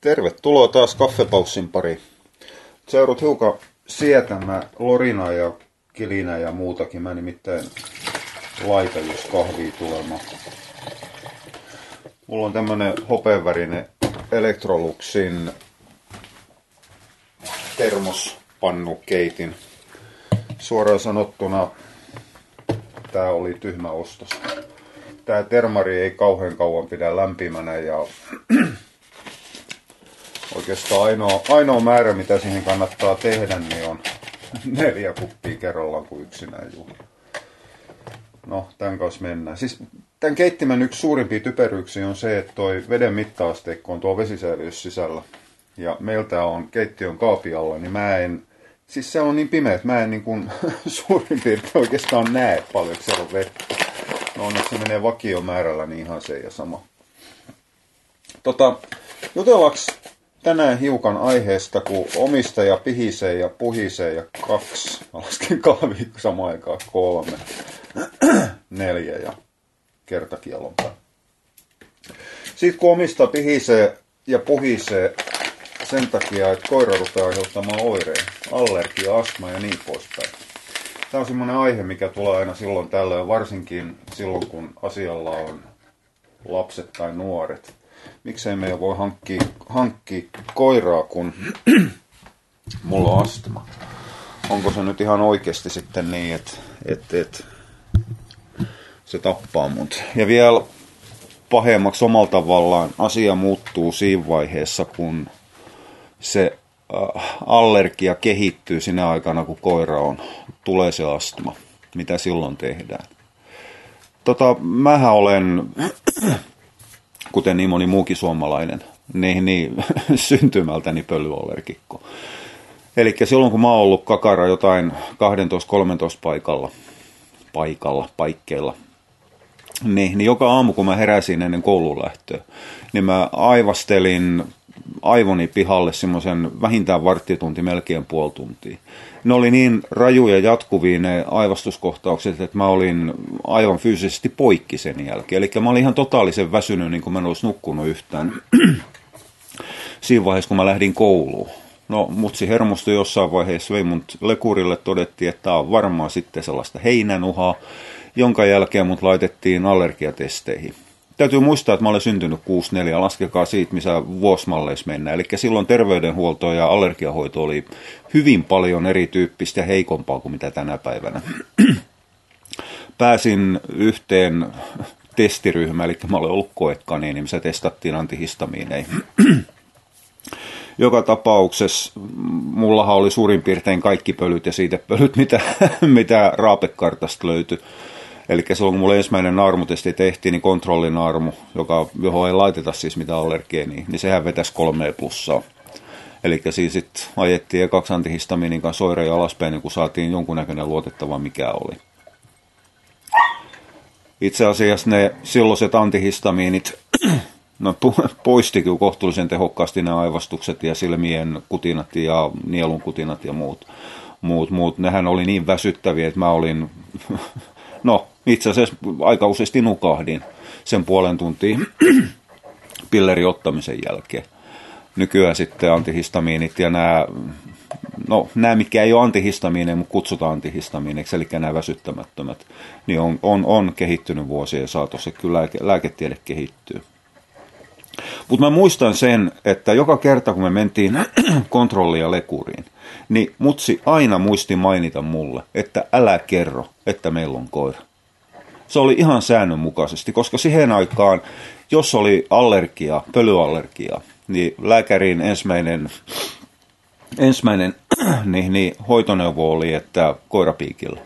Tervetuloa taas kaffepaussin pari. Seurut hiukan sietämä Lorina ja Kilinä ja muutakin. Mä nimittäin laita just kahvia tulemaan. Mulla on tämmönen hopeavärinen Electroluxin termospannukeitin. Suoraan sanottuna tää oli tyhmä ostos. Tää termari ei kauhean kauan pidä lämpimänä ja oikeastaan ainoa, ainoa määrä mitä siihen kannattaa tehdä niin on neljä kuppia kerrallaan kuin yksinään juuri. No, tämän kanssa mennään. Siis tämän keittimen yksi suurimpia typeryyksiä on se, että toi veden mittaasteikko on tuo vesisäiliössä sisällä. Ja meiltä on keittiön kaapialla, niin mä en, siis se on niin pimeä, että mä en niin kuin, suurin piirtein oikeastaan näe paljon, että siellä on vettä. No onneksi se menee vakiomäärällä, niin ihan se ja sama. Tota, jutellaanko tänään hiukan aiheesta, kun omistaja pihisee ja puhisee ja kaksi, mä lasken kahvia samaan aikaan kolme, neljä ja kertakielon Sitten kun omista pihisee ja puhisee sen takia, että koira rupeaa aiheuttamaan oireen, allergia, astma ja niin poispäin. Tämä on semmoinen aihe, mikä tulee aina silloin tällöin, varsinkin silloin kun asialla on lapset tai nuoret miksei meidän voi hankkia, hankkia koiraa, kun mulla on astma. Onko se nyt ihan oikeasti sitten niin, että, että, että se tappaa mut. Ja vielä pahemmaksi omalla tavallaan asia muuttuu siinä vaiheessa, kun se äh, allergia kehittyy sinä aikana, kun koira on, tulee se astma. Mitä silloin tehdään? Tota, mähän olen kuten niin moni muukin suomalainen, niin, niin syntymältäni pölyallergikko. Eli silloin kun mä oon ollut kakara jotain 12-13 paikalla, paikalla, paikkeilla, niin, niin joka aamu kun mä heräsin ennen kouluun lähtöä, niin mä aivastelin aivoni pihalle semmoisen vähintään varttitunti, melkein puoli tuntia ne oli niin rajuja jatkuvia ne aivastuskohtaukset, että mä olin aivan fyysisesti poikki sen jälkeen. Eli mä olin ihan totaalisen väsynyt, niin kuin mä en olisi nukkunut yhtään siinä vaiheessa, kun mä lähdin kouluun. No, mutsi hermostui jossain vaiheessa, vei mut lekurille, todettiin, että tämä on varmaan sitten sellaista heinänuhaa, jonka jälkeen mut laitettiin allergiatesteihin täytyy muistaa, että mä olen syntynyt 64, laskekaa siitä, missä vuosimalleissa mennään. Eli silloin terveydenhuolto ja allergiahoito oli hyvin paljon erityyppistä ja heikompaa kuin mitä tänä päivänä. Pääsin yhteen testiryhmään, eli mä olen ollut koekani, niin se testattiin antihistamiineja. Joka tapauksessa mullahan oli suurin piirtein kaikki pölyt ja siitä pölyt, mitä, mitä raapekartasta löytyi Eli silloin kun mulla ensimmäinen naarmutesti tehtiin, niin kontrollinaarmu, joka, johon ei laiteta siis mitään allergeenia, niin sehän vetäisi kolme plussaa. Eli siis sitten ajettiin kaksi antihistamiinin kanssa oireja alaspäin, niin kun saatiin jonkunnäköinen luotettava mikä oli. Itse asiassa ne silloiset antihistamiinit no, poisti kohtuullisen tehokkaasti ne aivastukset ja silmien kutinat ja nielun kutinat ja muut. muut, muut. Nehän oli niin väsyttäviä, että mä olin No, itse asiassa aika useasti nukahdin sen puolen tuntia pilleri ottamisen jälkeen. Nykyään sitten antihistamiinit ja nämä, no nämä mitkä ei ole antihistamiineja, mutta kutsutaan antihistamiineiksi, eli nämä väsyttämättömät, niin on, on, on kehittynyt vuosien saatossa, kyllä lääke, lääketiede kehittyy. Mutta mä muistan sen, että joka kerta kun me mentiin kontrollia lekuriin, niin mutsi aina muisti mainita mulle, että älä kerro, että meillä on koira. Se oli ihan säännönmukaisesti, koska siihen aikaan, jos oli allergia, pölyallergia, niin lääkärin ensimmäinen, ensimmäinen niin, niin, hoitoneuvo oli, että koirapiikillä.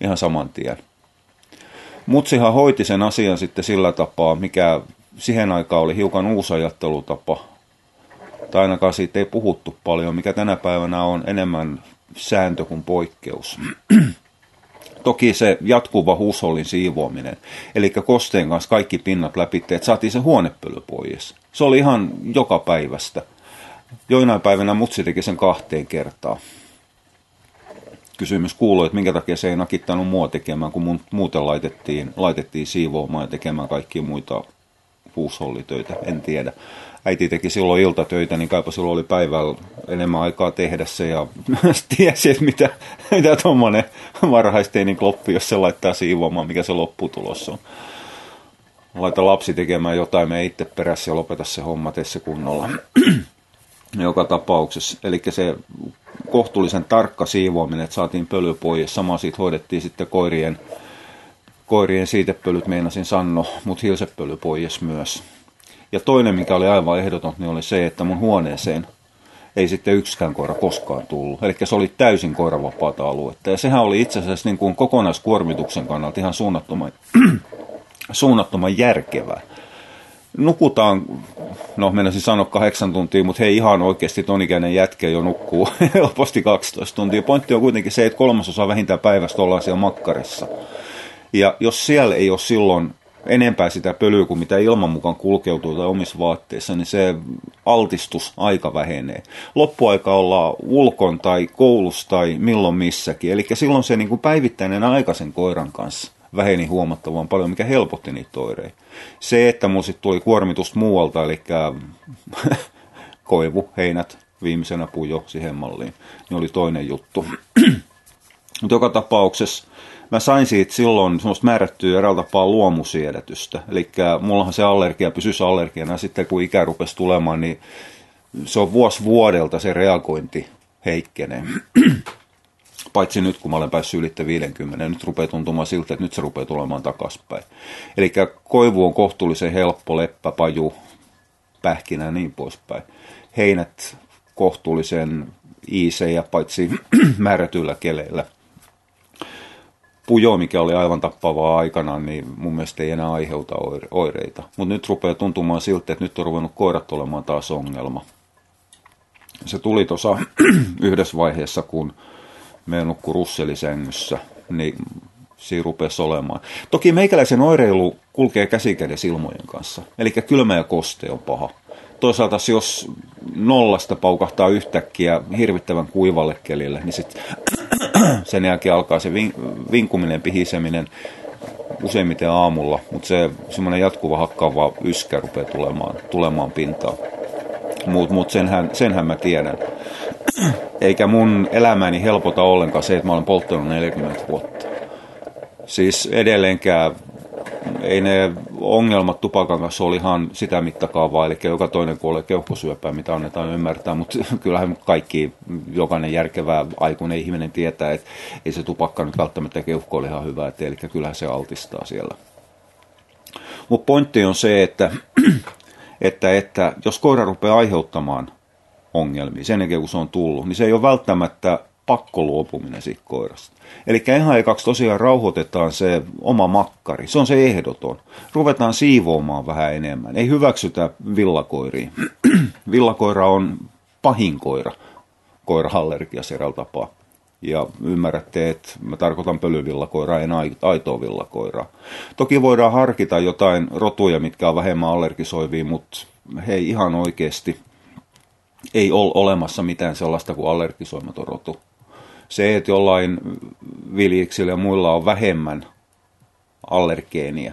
Ihan saman tien. Mutsihan hoiti sen asian sitten sillä tapaa, mikä siihen aikaan oli hiukan uusi ajattelutapa, tai ainakaan siitä ei puhuttu paljon, mikä tänä päivänä on enemmän sääntö kuin poikkeus. Toki se jatkuva huushollin siivoaminen, eli kosteen kanssa kaikki pinnat läpi, että saatiin se huonepöly pois. Se oli ihan joka päivästä. Joinain päivänä mutsi teki sen kahteen kertaan. Kysymys kuuluu, että minkä takia se ei nakittanut mua tekemään, kun muuten laitettiin, laitettiin siivoamaan ja tekemään kaikkia muita huushollitöitä, en tiedä. Äiti teki silloin iltatöitä, niin kaipa silloin oli päivällä enemmän aikaa tehdä se ja tiesi, että mitä, mitä tuommoinen varhaisteinin kloppi, jos se laittaa siivoamaan, mikä se lopputulos on. Laita lapsi tekemään jotain, me itse perässä ja lopeta se homma, se kunnolla. Joka tapauksessa. Eli se kohtuullisen tarkka siivoaminen, että saatiin pöly pois. Sama siitä hoidettiin sitten koirien, koirien siitepölyt, meinasin sanno, mutta hilsepöly pois myös. Ja toinen, mikä oli aivan ehdoton, niin oli se, että mun huoneeseen ei sitten yksikään koira koskaan tullut. Eli se oli täysin koiravapaata aluetta. Ja sehän oli itse asiassa niin kuin kokonaiskuormituksen kannalta ihan suunnattoman, suunnattoman järkevää nukutaan, no menisin sanoa kahdeksan tuntia, mutta hei ihan oikeasti ton ikäinen jätkä jo nukkuu helposti 12 tuntia. Pointti on kuitenkin se, että kolmasosa vähintään päivästä ollaan siellä makkarissa. Ja jos siellä ei ole silloin enempää sitä pölyä kuin mitä ilman mukaan kulkeutuu tai omissa vaatteissa, niin se altistus aika vähenee. Loppuaika ollaan ulkon tai koulussa tai milloin missäkin. Eli silloin se niin kuin päivittäinen aikaisen koiran kanssa väheni huomattavan paljon, mikä helpotti niitä oireita. Se, että mulla sitten tuli kuormitusta muualta, eli koivu, heinät, viimeisenä pujo siihen malliin, niin oli toinen juttu. Mutta joka tapauksessa mä sain siitä silloin semmoista määrättyä eräällä tapaa luomusiedätystä. Eli mullahan se allergia pysyisi allergiana, ja sitten kun ikä rupesi tulemaan, niin se on vuosi vuodelta se reagointi heikkenee paitsi nyt kun mä olen päässyt ylitte 50, nyt rupeaa tuntumaan siltä, että nyt se rupeaa tulemaan takaspäin. Eli koivu on kohtuullisen helppo, leppä, paju, pähkinä ja niin poispäin. Heinät kohtuullisen iisejä, paitsi määrätyillä keleillä. Pujo, mikä oli aivan tappavaa aikana, niin mun mielestä ei enää aiheuta oireita. Mutta nyt rupeaa tuntumaan siltä, että nyt on ruvennut koirat olemaan taas ongelma. Se tuli tuossa yhdessä vaiheessa, kun me nukkuu russelisängyssä, niin siinä rupesi olemaan. Toki meikäläisen oireilu kulkee käsikädessä ilmojen kanssa. Eli kylmä ja koste on paha. Toisaalta jos nollasta paukahtaa yhtäkkiä hirvittävän kuivalle kelille, niin sit sen jälkeen alkaa se vinkuminen, pihiseminen useimmiten aamulla, mutta se semmoinen jatkuva hakkaava yskä rupeaa tulemaan, tulemaan pintaan. Mutta mut senhän, senhän mä tiedän. Eikä mun elämäni helpota ollenkaan se, että mä olen polttanut 40 vuotta. Siis edelleenkään ei ne ongelmat tupakan kanssa oli ihan sitä mittakaavaa, eli joka toinen kuolee keuhkosyöpää, mitä annetaan ymmärtää, mutta kyllähän kaikki, jokainen järkevä aikuinen ihminen tietää, että ei se tupakka nyt välttämättä keuhko ole ihan hyvä, että, eli kyllähän se altistaa siellä. Mutta pointti on se, että, että, että jos koira rupeaa aiheuttamaan ongelmia sen jälkeen, kun se on tullut, niin se ei ole välttämättä pakko luopuminen siitä koirasta. Eli ihan ekaksi tosiaan rauhoitetaan se oma makkari. Se on se ehdoton. Ruvetaan siivoamaan vähän enemmän. Ei hyväksytä villakoiria. Villakoira on pahin koira koiraallergiassa eräällä tapaa. Ja ymmärrätte, että mä tarkoitan pölyvillakoiraa, en aitoa villakoiraa. Toki voidaan harkita jotain rotuja, mitkä on vähemmän allergisoivia, mutta hei ihan oikeasti – ei ole olemassa mitään sellaista kuin allergisoimaton rotu. Se, että jollain viljiksillä ja muilla on vähemmän allergeenia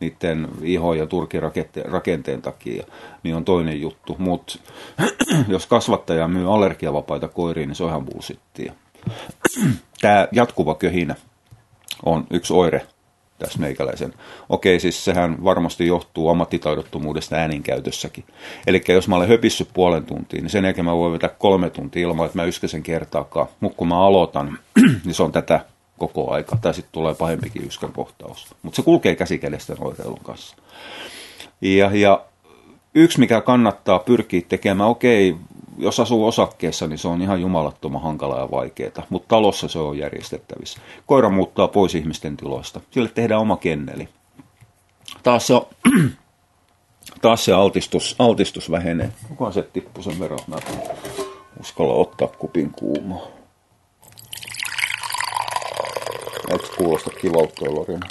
niiden iho- ja turkirakenteen takia, niin on toinen juttu. Mutta jos kasvattaja myy allergiavapaita koiriin, niin se on ihan bullshittia. Tämä jatkuva köhinä on yksi oire tässä meikäläisen. Okei, siis sehän varmasti johtuu ammattitaidottomuudesta ääninkäytössäkin. Eli jos mä olen höpissyt puolen tuntia, niin sen jälkeen mä voin vetää kolme tuntia ilman, että mä yskäsen kertaakaan. Mutta kun mä aloitan, niin se on tätä koko aika. Tai sitten tulee pahempikin yskän kohtaus. Mutta se kulkee käsikädesten oireilun kanssa. Ja, ja yksi, mikä kannattaa pyrkiä tekemään, okei, jos asuu osakkeessa, niin se on ihan jumalattoman hankala ja vaikeaa, mutta talossa se on järjestettävissä. Koira muuttaa pois ihmisten tiloista. Sille tehdään oma kenneli. Taas se, taas se altistus, altistus vähenee. Kukaan se tippu sen verran? Mä uskalla ottaa kupin kuumaa. Eikö kuulosta kivalta Lorina?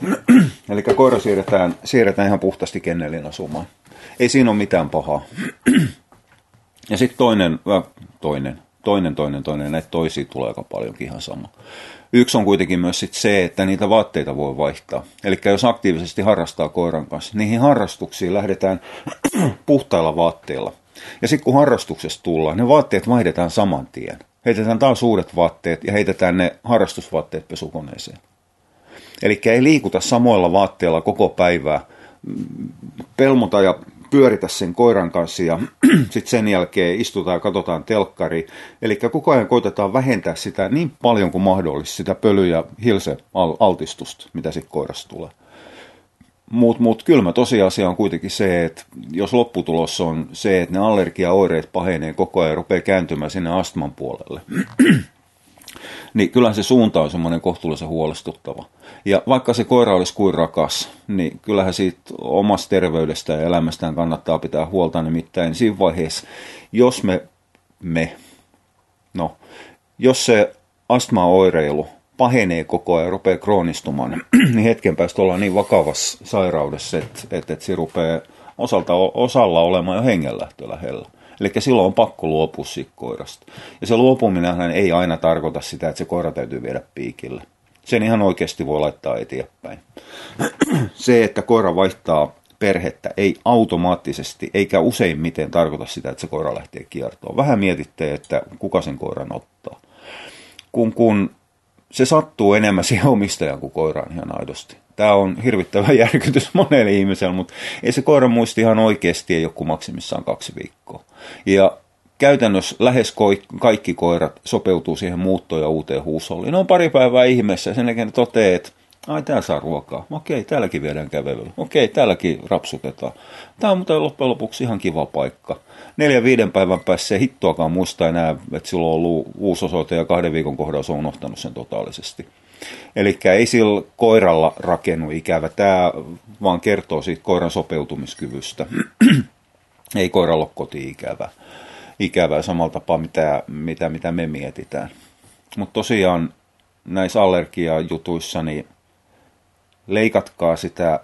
Eli koira siirretään, siirretään ihan puhtaasti kennelin asumaan. Ei siinä ole mitään pahaa. Ja sitten toinen, äh, toinen, toinen, toinen, toinen, näitä toisia tulee aika paljonkin ihan sama. Yksi on kuitenkin myös sit se, että niitä vaatteita voi vaihtaa. Eli jos aktiivisesti harrastaa koiran kanssa, niihin harrastuksiin lähdetään puhtailla vaatteilla. Ja sitten kun harrastuksesta tullaan, ne vaatteet vaihdetaan saman tien. Heitetään taas uudet vaatteet ja heitetään ne harrastusvaatteet pesukoneeseen. Eli ei liikuta samoilla vaatteilla koko päivää. Pelmota ja pyöritä sen koiran kanssa ja sitten sen jälkeen istutaan ja katsotaan telkkari. Eli koko ajan koitetaan vähentää sitä niin paljon kuin mahdollista, sitä pöly- ja hilse-altistusta, mitä sitten koirasta tulee. Mutta mut kylmä tosiasia on kuitenkin se, että jos lopputulos on se, että ne allergiaoireet pahenee koko ajan ja rupeaa kääntymään sinne astman puolelle, niin kyllähän se suunta on semmoinen kohtuullisen huolestuttava. Ja vaikka se koira olisi kuin rakas, niin kyllähän siitä omasta terveydestä ja elämästään kannattaa pitää huolta. Nimittäin siinä vaiheessa, jos me, me no, jos se astmaoireilu pahenee koko ajan ja rupeaa kroonistumaan, niin hetken päästä ollaan niin vakavassa sairaudessa, että, että, että se rupeaa osalta, osalla olemaan jo hengenlähtö lähellä. Eli silloin on pakko luopua siitä koirasta. Ja se luopuminen ei aina tarkoita sitä, että se koira täytyy viedä piikille. Sen ihan oikeasti voi laittaa eteenpäin. Se, että koira vaihtaa perhettä, ei automaattisesti eikä useimmiten tarkoita sitä, että se koira lähtee kiertoon. Vähän mietitte, että kuka sen koiran ottaa. Kun, kun se sattuu enemmän siihen omistajan kuin koiraan ihan aidosti. Tämä on hirvittävä järkytys monelle ihmiselle, mutta ei se koiran muisti ihan oikeasti ei kuin maksimissaan kaksi viikkoa. Ja käytännössä lähes kaikki koirat sopeutuu siihen muuttoon ja uuteen huusholliin. Ne on pari päivää ihmeessä ja sen jälkeen ne toteaa, että ai tää saa ruokaa. Okei, täälläkin viedään kävelyllä. Okei, täälläkin rapsutetaan. Tämä on muuten loppujen lopuksi ihan kiva paikka. Neljän viiden päivän päässä se hittoakaan muista enää, että sillä on ollut uusi osoite ja kahden viikon kohdalla se on unohtanut sen totaalisesti. Eli ei sillä koiralla rakennu ikävä. Tämä vaan kertoo siitä koiran sopeutumiskyvystä. ei koiralla ole koti-ikävä ikävää samalla tapaa, mitä, mitä, mitä me mietitään. Mutta tosiaan näissä allergiajutuissa, niin leikatkaa sitä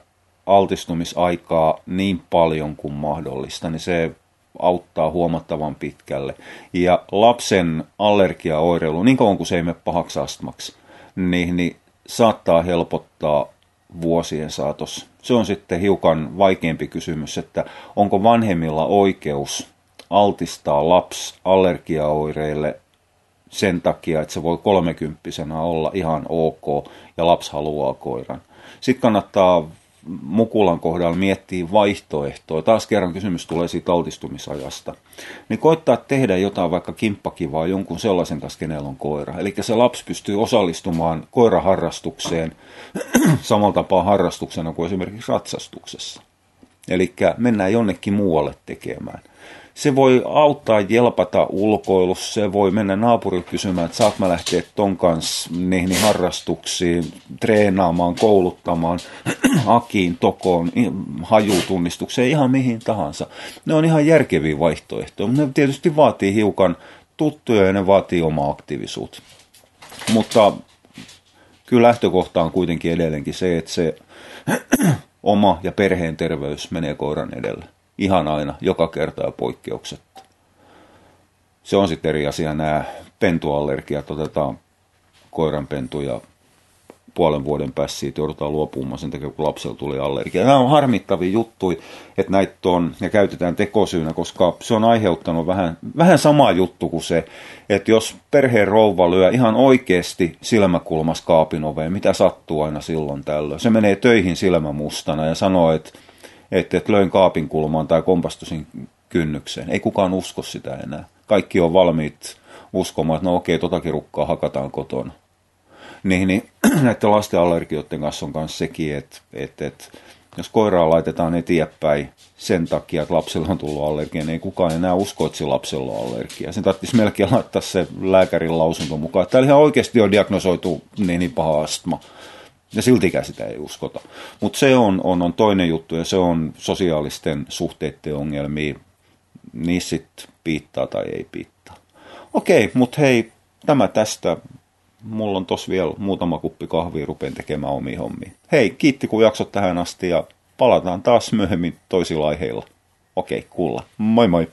altistumisaikaa niin paljon kuin mahdollista, niin se auttaa huomattavan pitkälle. Ja lapsen allergiaoireilu, niin kauan kuin se ei mene pahaksi astmaksi, niin, niin saattaa helpottaa vuosien saatossa. Se on sitten hiukan vaikeampi kysymys, että onko vanhemmilla oikeus altistaa lapsi allergiaoireille sen takia, että se voi kolmekymppisenä olla ihan ok ja lapsi haluaa koiran. Sitten kannattaa mukulan kohdalla miettiä vaihtoehtoa. Taas kerran kysymys tulee siitä altistumisajasta. Niin koittaa tehdä jotain vaikka kimppakivaa jonkun sellaisen kanssa, kenellä on koira. Eli se lapsi pystyy osallistumaan koiraharrastukseen samalla tapaa harrastuksena kuin esimerkiksi ratsastuksessa. Eli mennään jonnekin muualle tekemään se voi auttaa jelpata ulkoilussa, se voi mennä naapurille kysymään, että saat mä lähteä ton kanssa niihin harrastuksiin, treenaamaan, kouluttamaan, akiin, tokoon, hajutunnistukseen, ihan mihin tahansa. Ne on ihan järkeviä vaihtoehtoja, mutta ne tietysti vaatii hiukan tuttuja ja ne vaatii omaa aktiivisuutta. Mutta kyllä lähtökohta on kuitenkin edelleenkin se, että se oma ja perheen terveys menee koiran edelle ihan aina, joka kerta ja poikkeuksetta. Se on sitten eri asia, nämä pentuallergiat, otetaan koiranpentu ja puolen vuoden päässä siitä joudutaan luopumaan sen takia, kun lapsella tuli allergia. Nämä on harmittavia juttuja, että näitä on ja käytetään tekosyynä, koska se on aiheuttanut vähän, vähän sama juttu kuin se, että jos perheen rouva lyö ihan oikeasti silmäkulmas kaapin oveen, mitä sattuu aina silloin tällöin. Se menee töihin silmämustana ja sanoo, että että, että löin kaapin kulmaan tai kompastusin kynnykseen. Ei kukaan usko sitä enää. Kaikki on valmiit uskomaan, että no okei, totakin rukkaa hakataan kotona. Niin, niin näiden lasten allergioiden kanssa on myös sekin, että, että, että jos koiraa laitetaan eteenpäin sen takia, että lapsella on tullut allergia, niin ei kukaan enää usko, että lapsella on allergia. Sen tarvitsisi melkein laittaa se lääkärin lausunto mukaan. Täällä ihan oikeasti on diagnosoitu niin, niin paha astma ja siltikään sitä ei uskota. Mutta se on, on, on toinen juttu ja se on sosiaalisten suhteiden ongelmia. Niissä sitten piittaa tai ei piittaa. Okei, mutta hei, tämä tästä. Mulla on tos vielä muutama kuppi kahvia, rupean tekemään omia hommia. Hei, kiitti kun jaksot tähän asti ja palataan taas myöhemmin toisilla aiheilla. Okei, kuulla. Moi moi!